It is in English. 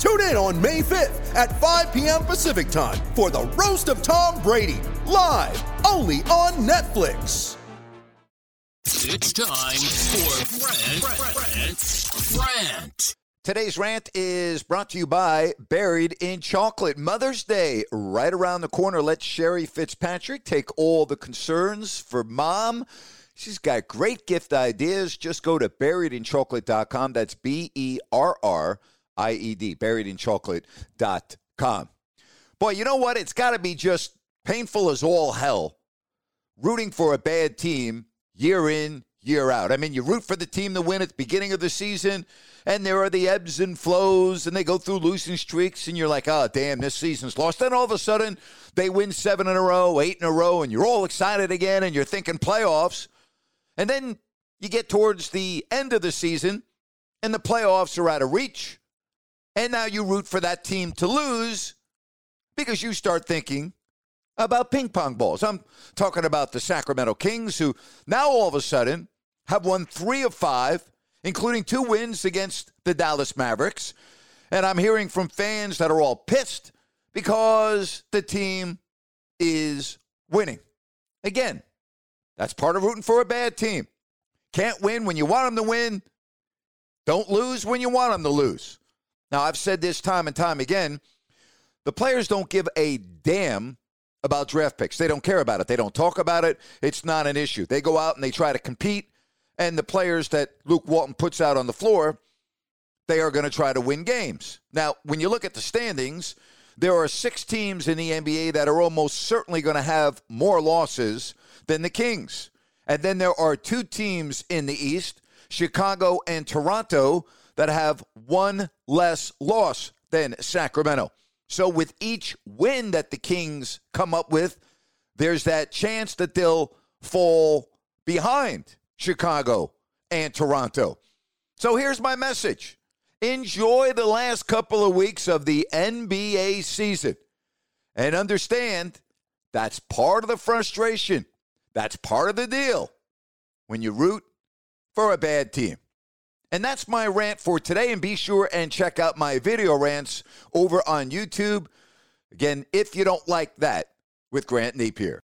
Tune in on May 5th at 5 p.m. Pacific time for the Roast of Tom Brady, live only on Netflix. It's time for Brent, Brent, Brent. Today's rant is brought to you by Berried in Chocolate. Mother's Day right around the corner. Let Shari Fitzpatrick take all the concerns for mom. She's got great gift ideas. Just go to berriedinchocolate.com. That's B E R R I E D, berriedinchocolate.com. Boy, you know what? It's got to be just painful as all hell rooting for a bad team year in, year out. I mean, you root for the team to win at the beginning of the season, and there are the ebbs and flows, and they go through losing streaks, and you're like, oh, damn, this season's lost. Then all of a sudden, they win seven in a row, eight in a row, and you're all excited again, and you're thinking playoffs. And then you get towards the end of the season, and the playoffs are out of reach. And now you root for that team to lose because you start thinking, about ping pong balls. I'm talking about the Sacramento Kings, who now all of a sudden have won three of five, including two wins against the Dallas Mavericks. And I'm hearing from fans that are all pissed because the team is winning. Again, that's part of rooting for a bad team. Can't win when you want them to win. Don't lose when you want them to lose. Now, I've said this time and time again. The players don't give a damn about draft picks. They don't care about it. They don't talk about it. It's not an issue. They go out and they try to compete. And the players that Luke Walton puts out on the floor, they are going to try to win games. Now, when you look at the standings, there are six teams in the NBA that are almost certainly going to have more losses than the Kings. And then there are two teams in the East, Chicago and Toronto, that have one less loss than Sacramento. So with each win that the Kings come up with, there's that chance that they'll fall behind Chicago and Toronto. So here's my message. Enjoy the last couple of weeks of the NBA season and understand that's part of the frustration. That's part of the deal when you root for a bad team. And that's my rant for today. And be sure and check out my video rants over on YouTube. Again, if you don't like that with Grant Napear.